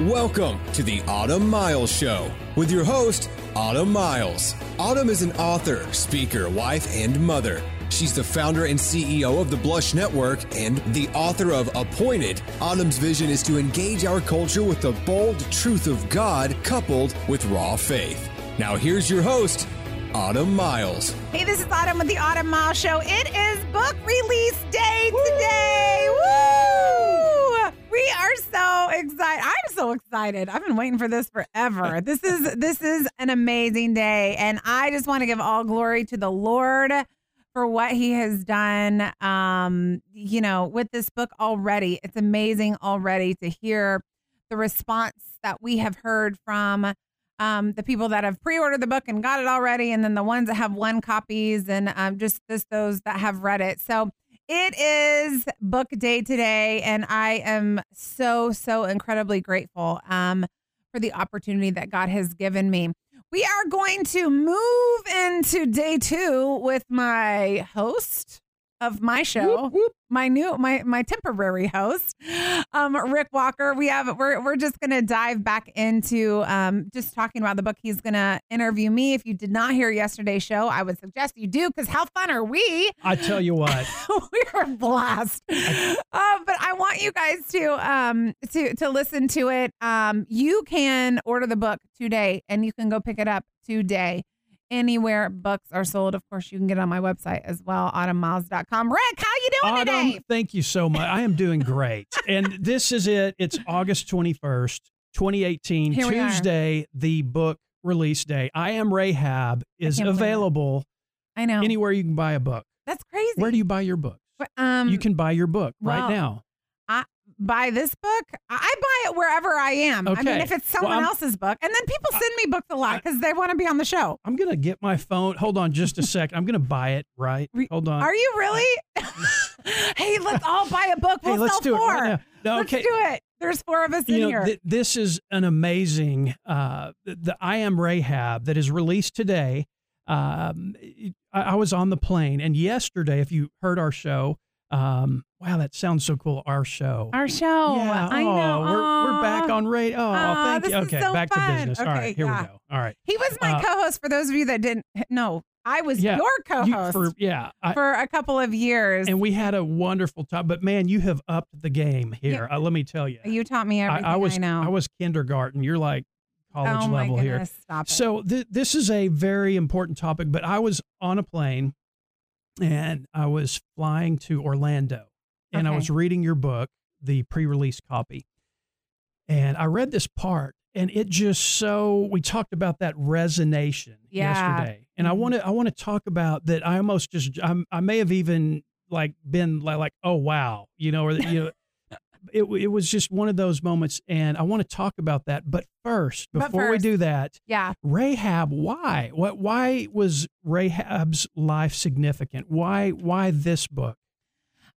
Welcome to the Autumn Miles Show with your host, Autumn Miles. Autumn is an author, speaker, wife, and mother. She's the founder and CEO of the Blush Network and the author of Appointed. Autumn's vision is to engage our culture with the bold truth of God coupled with raw faith. Now, here's your host, Autumn Miles. Hey, this is Autumn with the Autumn Miles Show. It is book release day today. Woo! We are so excited. I'm so excited. I've been waiting for this forever. This is this is an amazing day, and I just want to give all glory to the Lord for what He has done. Um, you know, with this book already, it's amazing already to hear the response that we have heard from um, the people that have pre-ordered the book and got it already, and then the ones that have one copies, and um, just just those that have read it. So it is book day today, and I am so so incredibly grateful um, for the opportunity that God has given me. We are going to move into day two with my host of my show, my new my my temporary host, um, Rick Walker. We have we're we're just gonna dive back into um just talking about the book. He's gonna interview me. If you did not hear yesterday's show, I would suggest you do because how fun are we? I tell you what, we are a blast. Uh, but I want you guys to um to to listen to it. Um, you can order the book today, and you can go pick it up today anywhere books are sold. Of course, you can get it on my website as well, autumnmiles.com. Rick, how you doing Autumn, today? thank you so much. I am doing great. and this is it. It's August 21st, 2018, Here. Tuesday, the book release day. I Am Rahab is it. available I know. anywhere you can buy a book. That's crazy. Where do you buy your books? um you can buy your book well, right now. Buy this book? I buy it wherever I am. I mean, if it's someone I'm- else's book, and then people send me books a lot because they want to be on the show. I'm going to get my phone. Hold on just a second. I'm going to buy it, right? Hold on. Are you really? hey, let's all buy a book. We'll let's sell do it four. right now. No, Let's okay. do it. There's four of us in know, here. th- this is an amazing uh, the, the I Am Rahab that is released today. Um, I, I was on the plane, and yesterday, if you heard our show, um, wow, that sounds so cool. Our show. Our show. yeah, I oh, know. We're, we're back on radio. Oh, thank you. Okay, so back fun. to business. All Okay, right, here yeah. we go. All right. He was my Uh, co-host. For those of you that didn't know, I was Yeah, your co-host for for, yeah, I, a couple of years. and we had a wonderful time. But man, you have upped the game here. Uh, let me tell you. you taught me everything I was know. I was kindergarten. You're like college oh level here. goodness, Stop it. So th- this is a very important topic, but I was on a plane and I was flying to Orlando and I was reading your book, the pre-release copy. And I read this part and it just so we talked about that resonation Yeah. yesterday. And I Mhm. want to I want to talk about that I almost just I'm, I may have even like been like, like oh wow, you know, or you know it, it was just one of those moments and I want to talk about that. But first, But before we do that, yeah, Rahab, why? What? Why was Rahab's life significant? Why? Why this book?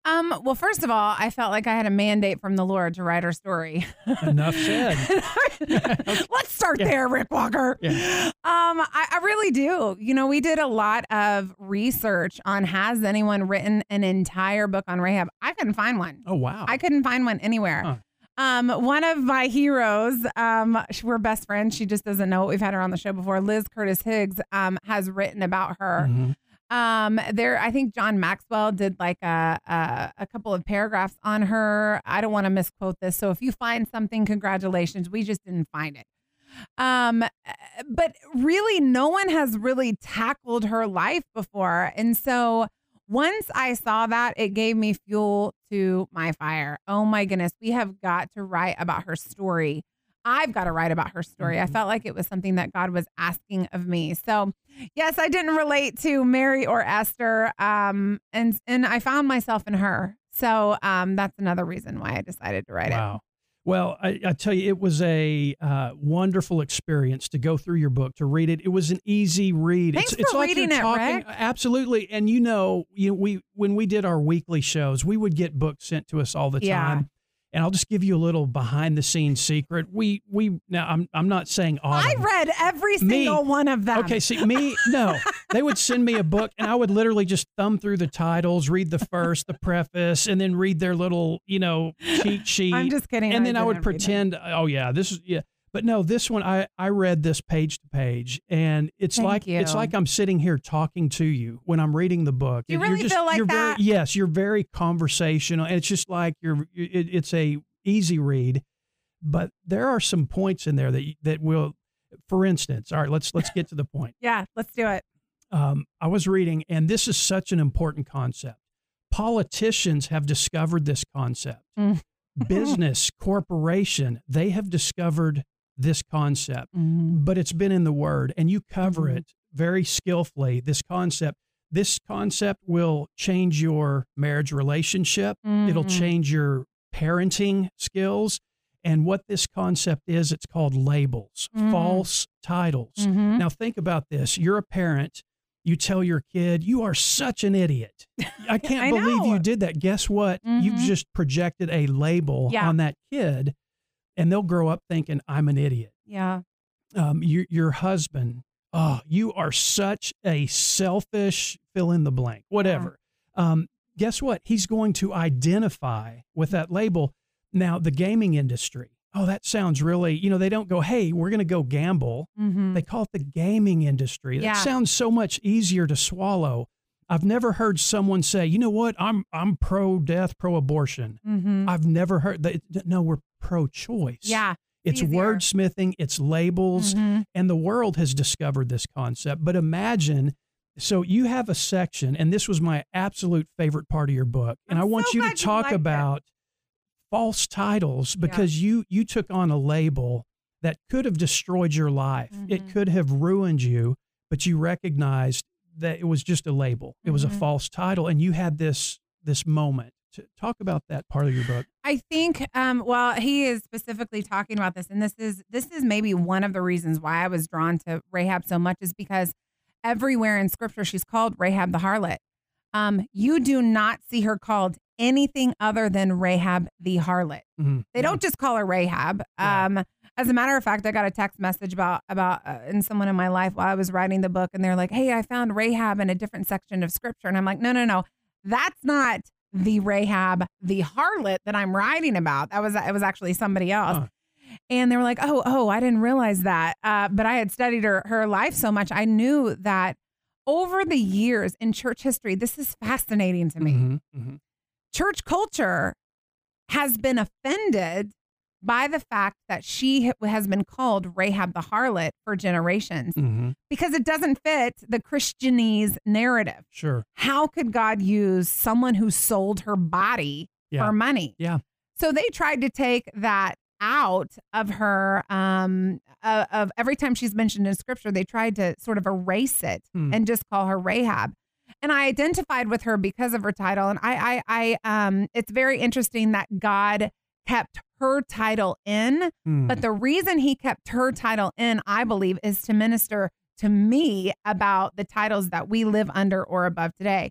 Um, well, first of all, I felt like I had a mandate from the Lord to write her story. Enough said. Let's start Yeah. there, Rick Walker. Yeah. Um, I, I really do. You know, we did a lot of research on has anyone written an entire book on Rahab? I couldn't find one. Oh wow. I couldn't find one anywhere. Huh. Um, one of my heroes, um, we're best friends. She just doesn't know it. We've had her on the show before. Liz Curtis Higgs, um, has written about her. Mhm. Um, there, I think John Maxwell did like a a, a couple of paragraphs on her. I don't want to misquote this, so if you find something, congratulations. We just didn't find it. Um, but really, no one has really tackled her life before, and so once I saw that, it gave me fuel to my fire. Oh my goodness, we have got to write about her story. I've got to write about her story. I Mhm. felt like it was something that God was asking of me. So, yes, I didn't relate to Mary or Esther, um, and and I found myself in her. So, um, that's another reason why I decided to write it. Wow. Well, I, I tell you, it was a uh, wonderful experience to go through your book, to read it. It was an easy read. Thanks it's, it's for like reading you're it, talking, Rick. Absolutely. And you know, you we when we did our weekly shows, we would get books sent to us all the Yeah. time. And I'll just give you a little behind the scenes secret. We we now I'm I'm not saying I read every Me. single one of them. Okay, see me no. they would send me a book, and I would literally just thumb through the titles, read the first, the preface, and then read their little, you know, cheat sheet. I'm just kidding. and then I would didn't read them. pretend, oh yeah, this is yeah. But no, this one I I read this page to page, and it's Thank like it's like I'm sitting here talking to you when I'm reading the book. You You're really just- feel like you're that? Very, yes, you're very conversational, and it's just like you're. It, it's a easy read, but there are some points in there that that will. For instance, all right, let's let's get to the point Yeah, let's do it. um, I was reading, and this is such an important concept. Politicians have discovered this concept. Mm. Business, corporation, they have discovered this concept, but it's been in the word, and you cover Mhm. it very skillfully. This concept, this concept will change your marriage relationship. It'll Mhm. change your parenting skills. And what this concept is, it's called labels, Mhm. false titles. Mhm. Now, think about this. You're a parent. You tell your kid, you are such an idiot. I can't I believe know. you did that. Guess what? You've Mhm. just projected a label Yeah. on that kid, and they'll grow up thinking, I'm an idiot. Yeah. Um, your, your husband, oh, you are such a selfish fill in the blank, whatever. Um, guess what? He's going to identify with that label. Now, the gaming industry, oh, that sounds really, you know, they don't go, hey, we're going to go gamble. Mm-hmm. They call it the gaming industry. That Yeah. sounds so much easier to swallow. I've never heard someone say, you know what, I'm I'm pro death, pro abortion. mm-hmm. I've never heard that. No, we're pro choice. Yeah. It's easier. wordsmithing, it's labels, Mhm. and the world has discovered this concept. But imagine, so you have a section, and this was my absolute favorite part of your book, and I'm I want so you to glad you talk it. about false titles because you you took on a label that could have destroyed your life. It Mhm. could have ruined you, but you recognized that it was just a label. It was a Mhm. false title, and you had this this moment. Talk about that part of your book. I think um well he is specifically talking about this and this is this is maybe one of the reasons why I was drawn to Rahab so much is because everywhere in scripture she's called Rahab the harlot. Um you do not see her called anything other than Rahab the harlot. Mhm. They don't just call her Rahab. Yeah. Um, as a matter of fact, I got a text message about about uh, and someone in my life while I was writing the book, and they're like, "Hey, I found Rahab in a different section of Scripture," and I'm like, "No, no, no, that's not the Rahab, the harlot that I'm writing about. That was it was actually somebody else." Huh. And they were like, "Oh, oh, I didn't realize that." Uh, but I had studied her her life so much, I knew that over the years in church history, this is fascinating to me Mhm, mhm. church culture has been offended by the fact that she has been called Rahab the harlot for generations Mhm. because it doesn't fit the Christianese narrative. Sure. How could God use someone who sold her body Yeah. for money? Yeah. So they tried to take that out of her um uh, of every time she's mentioned in scripture they tried to sort of erase it Hmm. and just call her Rahab. And I identified with her because of her title and I I I um it's very interesting that God kept her title in, Hmm. but the reason he kept her title in I believe is to minister to me about the titles that we live under or above today.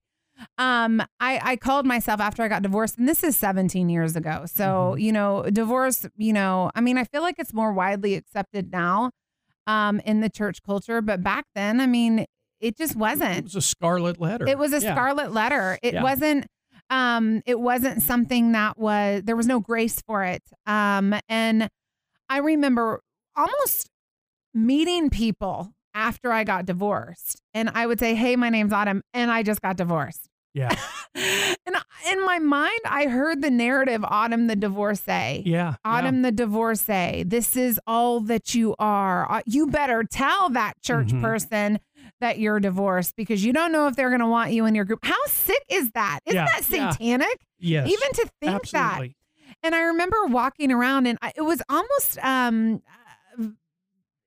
Um, I, I called myself after I got divorced, and this is 17 years ago. So, Mhm. you know, divorce, you know, I mean, I feel like it's more widely accepted now um, in the church culture, but back then, I mean, it just wasn't. It was a scarlet letter. It was a Yeah. scarlet letter. It Yeah. wasn't um it wasn't something that was there was no grace for it. Um and I remember almost meeting people after I got divorced and I would say, "Hey, my name's Autumn and I just got divorced." Yeah. and in my mind, I heard the narrative Autumn the divorcee. Yeah. Autumn the divorcee. This is all that you are. Uh, You better tell that church Mhm. person that you're divorced because you don't know if they're going to want you in your group. How sick is that? Isn't Yeah, that yeah. satanic? Yes. Even to think that. Absolutely. And I remember walking around and I, it was almost um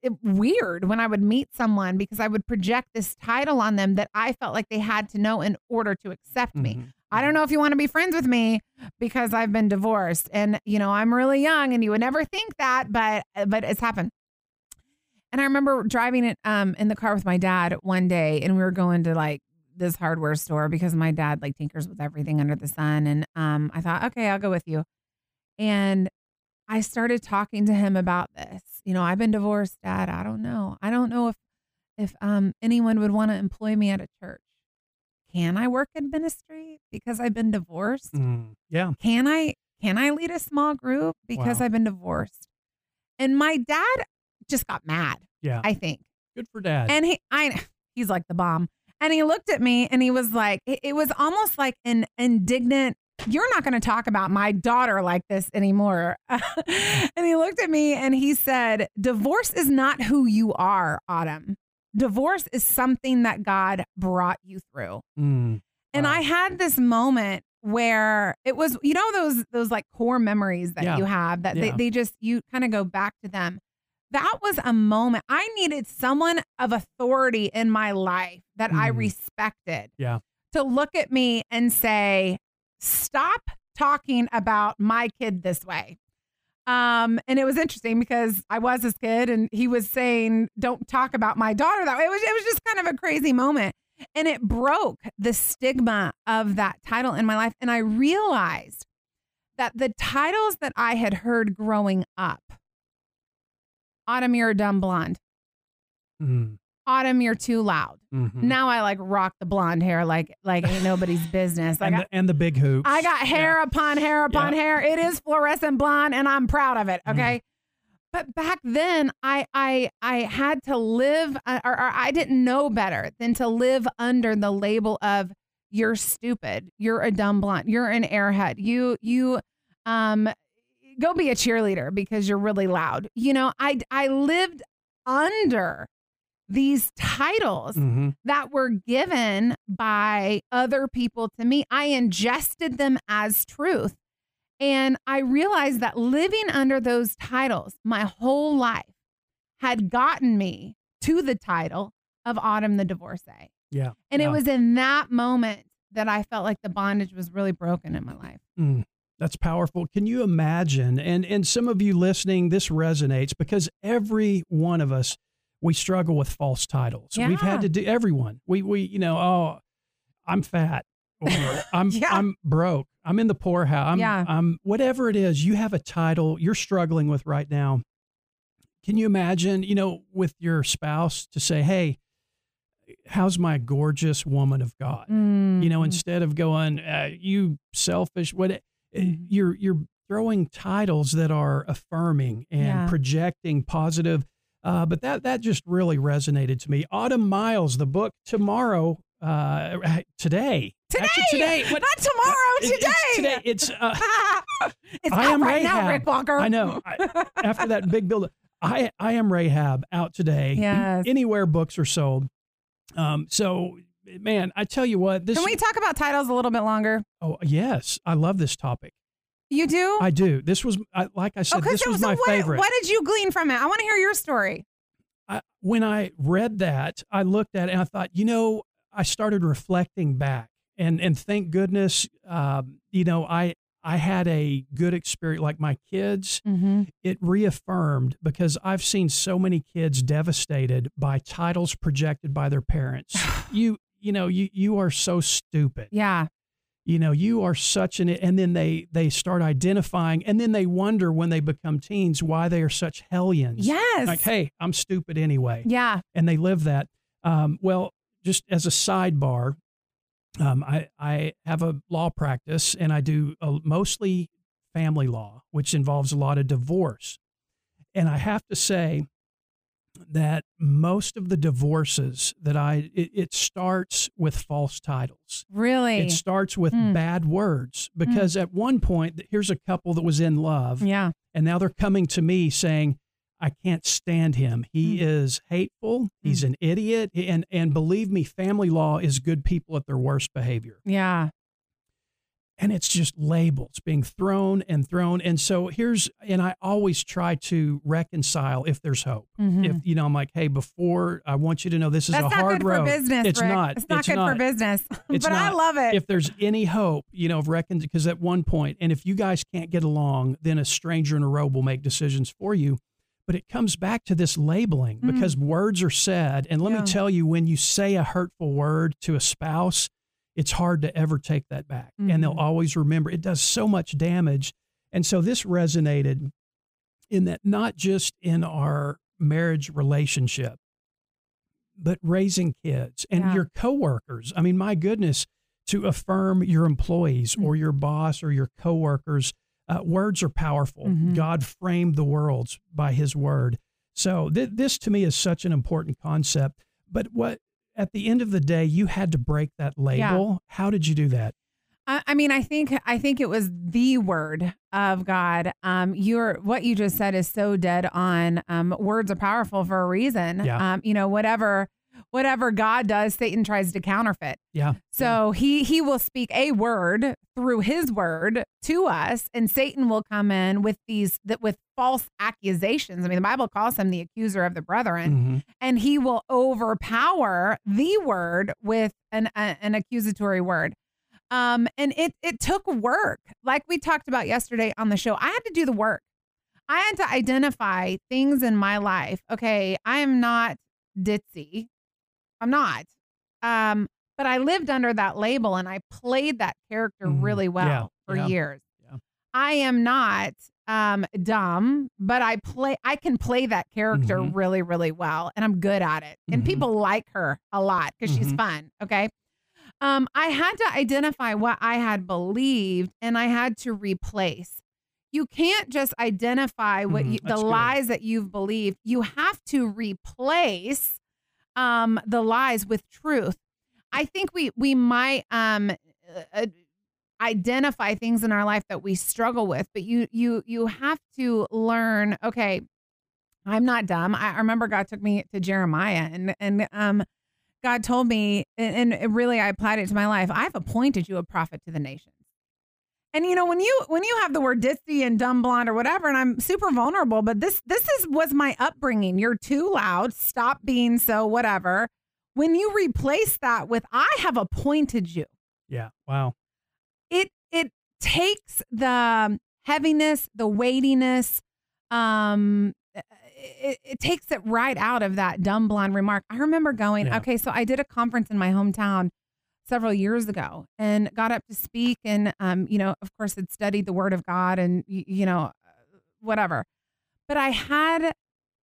it- weird when I would meet someone because I would project this title on them that I felt like they had to know in order to accept me. Mhm. I don't know if you want to be friends with me because I've been divorced and you know I'm really young and you would never think that but but it's happened. And I remember driving it um in the car with my dad one day and we were going to like this hardware store because my dad like tinkers with everything under the sun and um I thought okay I'll go with you. And I started talking to him about this. You know, I've been divorced, dad. I don't know. I don't know if if um, anyone would want to employ me at a church. Can I work in ministry because I've been divorced? Mm, yeah. Can I can I lead a small group because Wow. I've been divorced? And my dad just got mad, Yeah. I think. Good for dad. And he I he's like the bomb. And he looked at me and he was like it, it was almost like an indignant you're not going to talk about my daughter like this anymore. and he looked at me and he said, "Divorce is not who you are, Autumn. Divorce is something that God brought you through." Mm, And Wow. I had this moment where it was, you know, those those like core memories that Yeah. you have that they, they just you kind of go back to them. That was a moment I needed someone of authority in my life that I Mhm. respected Yeah. to look at me and say, "Stop talking about my kid this way." Um, and it was interesting because I was his kid and he was saying, Don't talk about my daughter that way. It was it was just kind of a crazy moment. And it broke the stigma of that title in my life. And I realized that the titles that I had heard growing up, Autumn, you're a dumb blonde. mm, Autumn, you're too loud. mhm. Now I like rock the blonde hair like like ain't nobody's business. Like and, I, the, and the big hoops. I got hair upon hair upon Yeah. hair. It is fluorescent blonde, and I'm proud of it. Mhm. Okay. But back then, I I I had to live, uh, or, or I didn't know better than to live under the label of "you're stupid, you're a dumb blonde, you're an airhead, you you um go be a cheerleader because you're really loud." You know, I I lived under these titles Mhm. that were given by other people to me. I ingested them as truth. And I realized that living under those titles my whole life had gotten me to the title of Autumn the Divorcee. Yeah. And it was in that moment that I felt like the bondage was really broken in my life. Mm, that's powerful. Can you imagine? And and some of you listening, this resonates because every one of us we struggle with false titles. We've had to do everyone. We we you know oh I'm fat or I'm Yeah. I'm broke. I'm in the poorhouse. I'm Yeah. I'm whatever it is. You have a title you're struggling with right now. Can you imagine? You know, with your spouse to say, "Hey, how's my gorgeous woman of God?" you know Mm. instead of going uh, you selfish what it- Mhm. you're you're throwing titles that are affirming and Yeah. projecting positive uh, but that that just really resonated to me autumn miles the book tomorrow uh, today Today! Actually, today what, Not tomorrow, it- it's today. today it's uh, it's I am right now, Rahab. Rick Walker. I know. I, after that big build I I am Rahab out today Yes. anywhere books are sold um so man I tell you what this Can we talk about titles a little bit longer? Oh yes, I love this topic. You do? I do. This was, I, like I said, okay, this was so my what, favorite. what did you glean from it? I want to hear your story. I, when I read that, I looked at it and I thought, you know, I started reflecting back, and and thank goodness, um, you know, I I had a good experience. Like my kids, Mm-hmm. it reaffirmed because I've seen so many kids devastated by titles projected by their parents. you you know you you are so stupid. Yeah. you know you are such an and then they they start identifying and then they wonder when they become teens why they are such hellions Yes. like hey i'm stupid anyway Yeah. and they live that um, well just as a sidebar um, I, I have a law practice and i do uh mostly family law which involves a lot of divorce and i have to say that most of the divorces that i it, it starts with false titles Really. it starts with Mm. bad words because at one point, here's a couple that was in love, yeah. and now they're coming to me saying, "I can't stand him. He Mm. is hateful. He's an idiot." And and believe me, family law is good people at their worst behavior, Yeah. And it's just labels being thrown and thrown. And so here's, and I always try to reconcile if there's hope. Mhm. If you know, I'm like, hey, before I want you to know this is That's a not hard good road. for business. It's Rick. not. It's not It's good for business. It's but I love it. if there's any hope, you know, of reckon because at one point, and if you guys can't get along, then a stranger in a robe will make decisions for you. But it comes back to this labeling Mm. because words are said. And let Yeah. me tell you, when you say a hurtful word to a spouse, it's hard to ever take that back. And they'll Mhm. always remember it does so much damage. And so this resonated in that not just in our marriage relationship, but raising kids and Yeah. your coworkers. I mean, my goodness, to affirm your employees Mm. or your boss or your coworkers, uh, words are powerful. Mhm. God framed the worlds by His word. So th- this to me is such an important concept. But what at the end of the day, you had to break that label. How did you do that? I, I mean, I think I think it was the word of God. Um, your what you just said is so dead on. Um, words are powerful for a reason. Yeah. Um, you know, whatever whatever God does, Satan tries to counterfeit. Yeah. So he he will speak a word through his word to us, and Satan will come in with these that with false accusations. I mean, the Bible calls him the accuser of the brethren Mhm. and he will overpower the word with an a, an accusatory word. Um, and it it took work, like we talked about yesterday on the show. I had to do the work. I had to identify things in my life. Okay, I am not ditzy. I'm not. Um, but I lived under that label and I played that character Mhm. really well Yeah, for yeah, years. yeah. I am not um dumb, but I play I can play that character Mhm. really, really well. And I'm good at it. And Mhm. people like her a lot because she's Mhm. fun. Okay. Um, I had to identify what I had believed and I had to replace. You can't just identify what Mhm, you, the good. lies that you've believed. You have to replace um, the lies with truth. I think we we might um, uh, identify things in our life that we struggle with, but you you you have to learn. Okay, I'm not dumb. I remember God took me to Jeremiah and and um, God told me, and, and really I applied it to my life. I've appointed you a prophet to the nations. And you know when you when you have the word ditzy and dumb blonde or whatever, and I'm super vulnerable, but this this is was my upbringing. You're too loud. Stop being so whatever. When you replace that with I have appointed you, Yeah. Wow. it it takes the heaviness, the weightiness, um, it, it takes it right out of that dumb blonde remark. I remember going, Yeah. okay, so I did a conference in my hometown several years ago and got up to speak, and um, you know, of course, had studied the Word of God and you know, whatever. But I had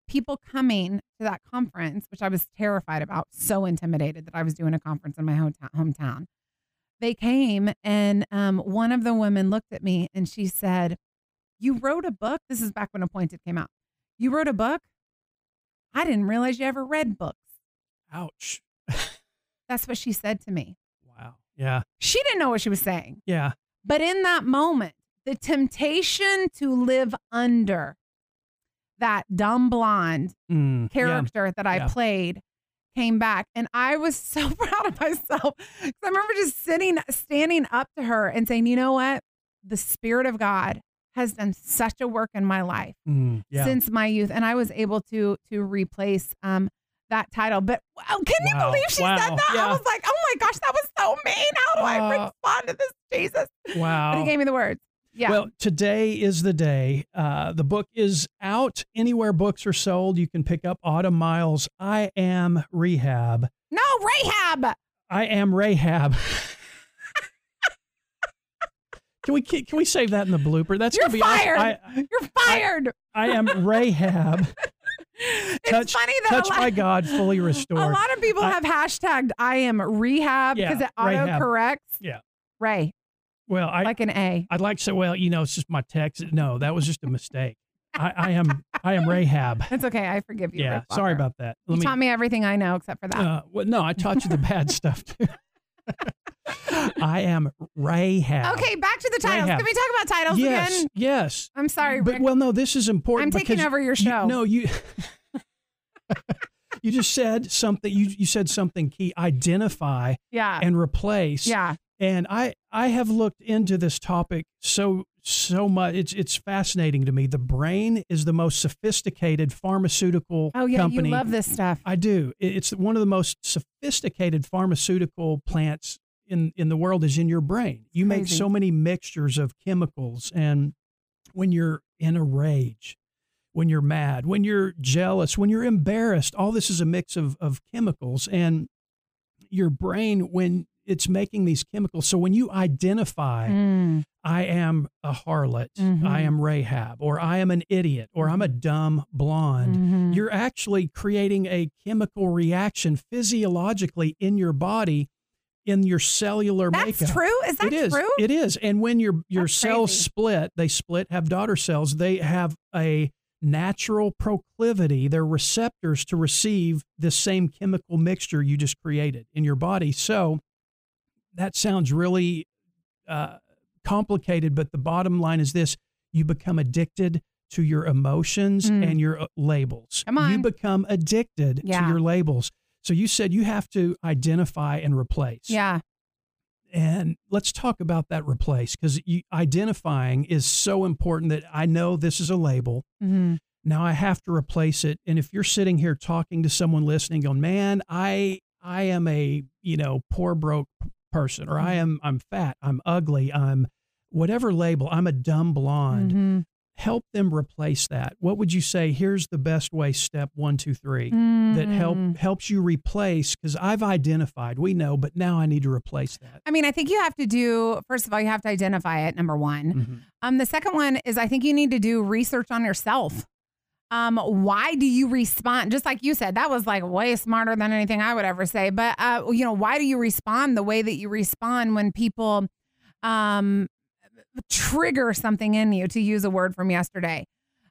people coming to that conference, which I was terrified about, so intimidated that I was doing a conference in my hometown. hometown they came and um, one of the women looked at me and she said, You wrote a book? This is back when Appointed came out. You wrote a book? I didn't realize you ever read books. Ouch. That's what she said to me. Yeah. She didn't know what she was saying. Yeah. But in that moment, the temptation to live under that dumb blonde Mm, yeah. character that I Yeah. played came back and I was so proud of myself. 'Cause I remember just sitting standing up to her and saying, "You know what? The spirit of God has done such a work in my life Mm, yeah. since my youth and I was able to to replace um that title. But wow, can you Wow. believe she Wow. said that? Yeah. I was like, "Oh my gosh, that was so mean. How do I Uh, respond to this, Jesus?" wow. But he gave me the words. Yeah. Well, today is the day. Uh, the book is out anywhere books are sold. You can pick up Autumn Miles' I Am Rehab. no, Rahab. I am Rahab. can we can we save that in the blooper? That's You're gonna be fired. I, You're fired. I am Rahab, it's touched- funny that lot, by God, fully restored. a lot of people I- have hashtagged I am rehab Yeah, because it auto corrects. Yeah. Ray, Well, I like an A. I'd like to say, well, you know, it's just my text. No, that was just a mistake. I, I am I am Rahab. It's okay. I forgive you. Yeah, sorry about that. You taught me everything I know except for that. Uh, well, no, I taught you the bad stuff too. I am Rahab. okay, back to the titles. Rahab. Can we talk about titles Yes, again? yes. I'm sorry, But well, no, this is important. I'm taking over your you- show. no, you. you just said something. You you said something key. Identify yeah. and replace. yeah. And I I have looked into this topic so so much. It's it's fascinating to me. The brain is the most sophisticated pharmaceutical Oh, yeah. company. You love this stuff. I do. It's one of the most sophisticated pharmaceutical plants in in the world is in your brain. You make so many mixtures of chemicals and when you're in a rage, when you're mad, when you're jealous, when you're embarrassed, all this is a mix of of chemicals and your brain when it's making these chemicals. So when you identify, Mm. I am a harlot, Mhm. I am Rahab, or I am an idiot, or I'm a dumb blonde, Mhm. you're actually creating a chemical reaction physiologically in your body, in your cellular That's makeup. That's true. Is that it is. true? It is. And when your your That's cells crazy. split, they split, have daughter cells, they have a natural proclivity, their receptors to receive the same chemical mixture you just created in your body. So that sounds really uh, complicated, but the bottom line is this you become addicted to your emotions Mm. and your uh, labels. Come on. You become addicted Yeah. to your labels. So you said you have to identify and replace. yeah. And let's talk about that replace because identifying is so important that I know this is a label. Mhm. Now I have to replace it. And if you're sitting here talking to someone listening, going, "Man, I I am a you know poor broke person, or I am I'm fat, I'm ugly, I'm whatever label, I'm a dumb blonde." Mhm. Help them replace that. What would you say? Here's the best way. Step one, two, three. That help Mhm. helps you replace because I've identified. We know, but now I need to replace that. I mean, I think you have to do first of all, you have to identify it. Number one. Mhm. Um, the second one is I think you need to do research on yourself. Um, why do you respond? Just like you said, that was like way smarter than anything I would ever say. But uh, you know, why do you respond the way that you respond when people um trigger something in you? To use a word from yesterday.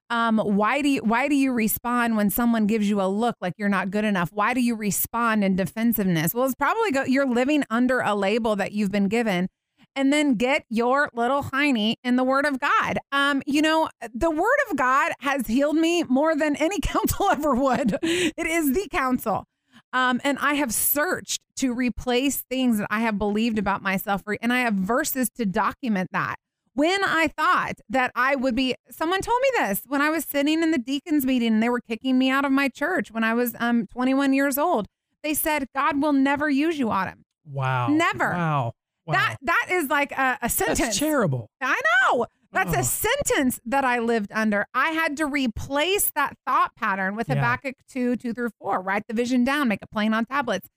Um, why do you why do you respond when someone gives you a look like you're not good enough? Why do you respond in defensiveness? Well, it's probably go, you're living under a label that you've been given and then get your little hiney in the word of God. Um, you know, the word of God has healed me more than any counsel ever would. It is the counsel. Um, and I have searched to replace things that I have believed about myself, and I have verses to document that. When I thought that I would be, someone told me this when I was sitting in the deacons meeting and they were kicking me out of my church when I was um, 21 years old. They said, God will never use you, Autumn. Wow. Never. Wow. Wow. That that is like a, a sentence. That's terrible. I know. That's Oh. a sentence that I lived under. I had to replace that thought pattern with Yeah. Habakkuk 2, 2 through 4. Write the vision down, make it plain on tablets.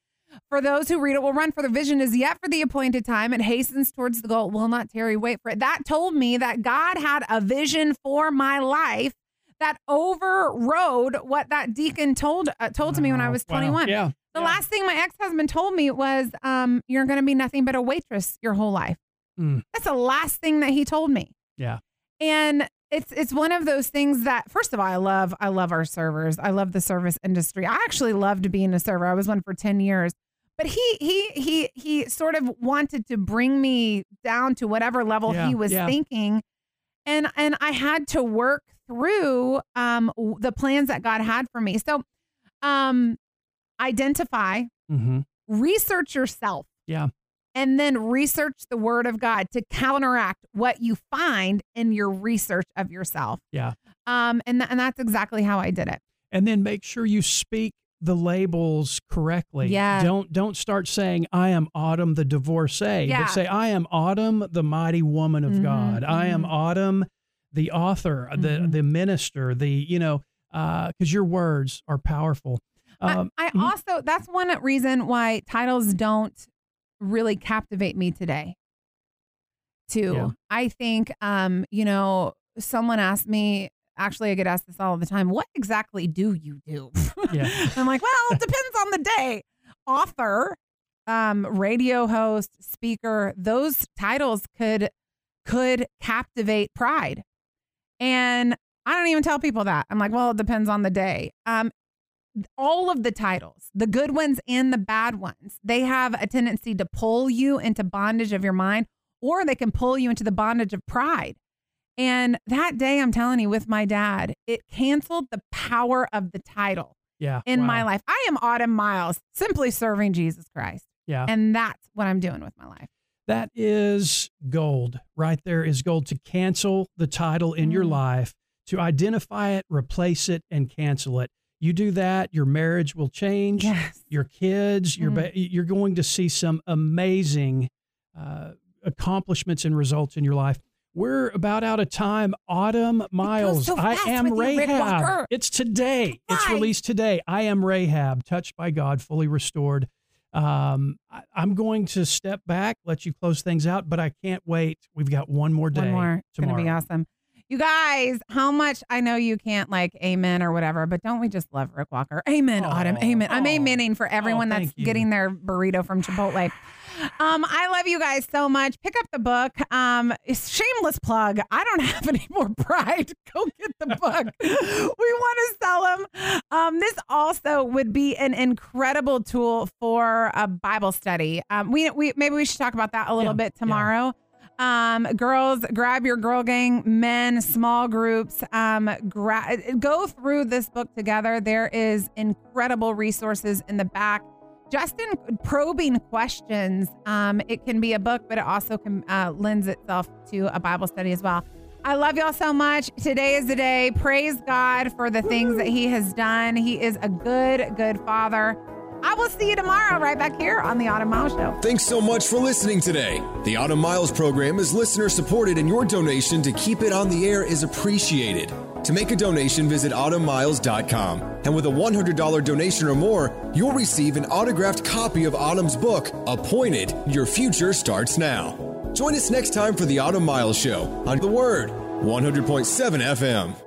For those who read it will run, for the vision is yet for the appointed time. It hastens towards the goal, it will not tarry, wait for it. That told me that God had a vision for my life that overrode what that deacon told uh, told to me when I Wow. was Wow. 21. Yeah. The yeah. last thing my ex husband told me was, um, "You're going to be nothing but a waitress your whole life." Mm. That's the last thing that he told me. Yeah. And it's it's one of those things that first of all, I love I love our servers. I love the service industry. I actually loved being a server. I was one for 10 years. But he he he he sort of wanted to bring me down to whatever level Yeah, he was yeah. thinking. And and I had to work through um the plans that God had for me. So um identify, mm-hmm. research yourself Yeah. And then research the word of God to counteract what you find in your research of yourself. Yeah. Um, and, th- and that's exactly how I did it. And then make sure you speak the labels correctly. Yeah. Don't don't start saying I am Autumn the divorcee, Yeah. but say I am Autumn the mighty woman of Mhm, God. I am mhm. Autumn the author, the Mhm. the minister, the you know, because your words are powerful. Um, I, I mhm. also, that's one reason why titles don't really captivate me today. Too. Yeah. I think, um, you know, someone asked me, actually, I get asked this all the time, what exactly do you do? Yeah. I'm like, well, it depends on the day. Author, um, radio host, speaker, those titles could could captivate pride. And I don't even tell people that. I'm like, well, it depends on the day. Um, all of the titles, the good ones and the bad ones, they have a tendency to pull you into bondage of your mind, or they can pull you into the bondage of pride. And that day, I'm telling you, with my dad, it canceled the power of the title yeah. in wow. my life. I am Autumn Miles, simply serving Jesus Christ. Yeah. And that's what I'm doing with my life. That is gold. Right there is gold to cancel the title in your Mhm. life, to identify it, replace it, and cancel it. You do that, your marriage will change. Yes. Your kids, your Mm. ba- you're going to see some amazing uh, accomplishments and results in your life. We're about out of time. Autumn Miles, so I am with you, Rahab. It's today. It's released today. I am Rahab, touched by God, fully restored. Um, I, I'm going to step back, let you close things out, but I can't wait. We've got one more day. One more. It's going to be awesome. You guys, how much I know you can't like amen or whatever, but don't we just love Rick Walker? Amen, Oh, Autumn. Amen. I'm oh. amening for everyone thank that's you. getting their burrito from Chipotle. Um, I love you guys so much. Pick up the book. Um, shameless plug. I don't have any more pride. Go get the book. we want to sell them. Um, this also would be an incredible tool for a Bible study. Um, we, we maybe we should talk about that a little Yeah, bit yeah. Um, girls, grab your girl gang, men, small groups. Um, gra- go through this book together. There is incredible resources in the back. Just in probing questions, um, it can be a book, but it also can uh, lends itself to a Bible study as well. I love y'all so much. Today is the day. Praise God for the things that He has done. He is a good, good Father. I will see you tomorrow right back here on the Autumn Miles Show. Thanks so much for listening today. The Autumn Miles program is listener supported, and your donation to keep it on the air is appreciated. To make a donation, visit autumnmiles.com. And with a $100 donation or more, you'll receive an autographed copy of Autumn's book, Appointed Your Future Starts Now. Join us next time for the Autumn Miles Show on The Word, 100.7 FM.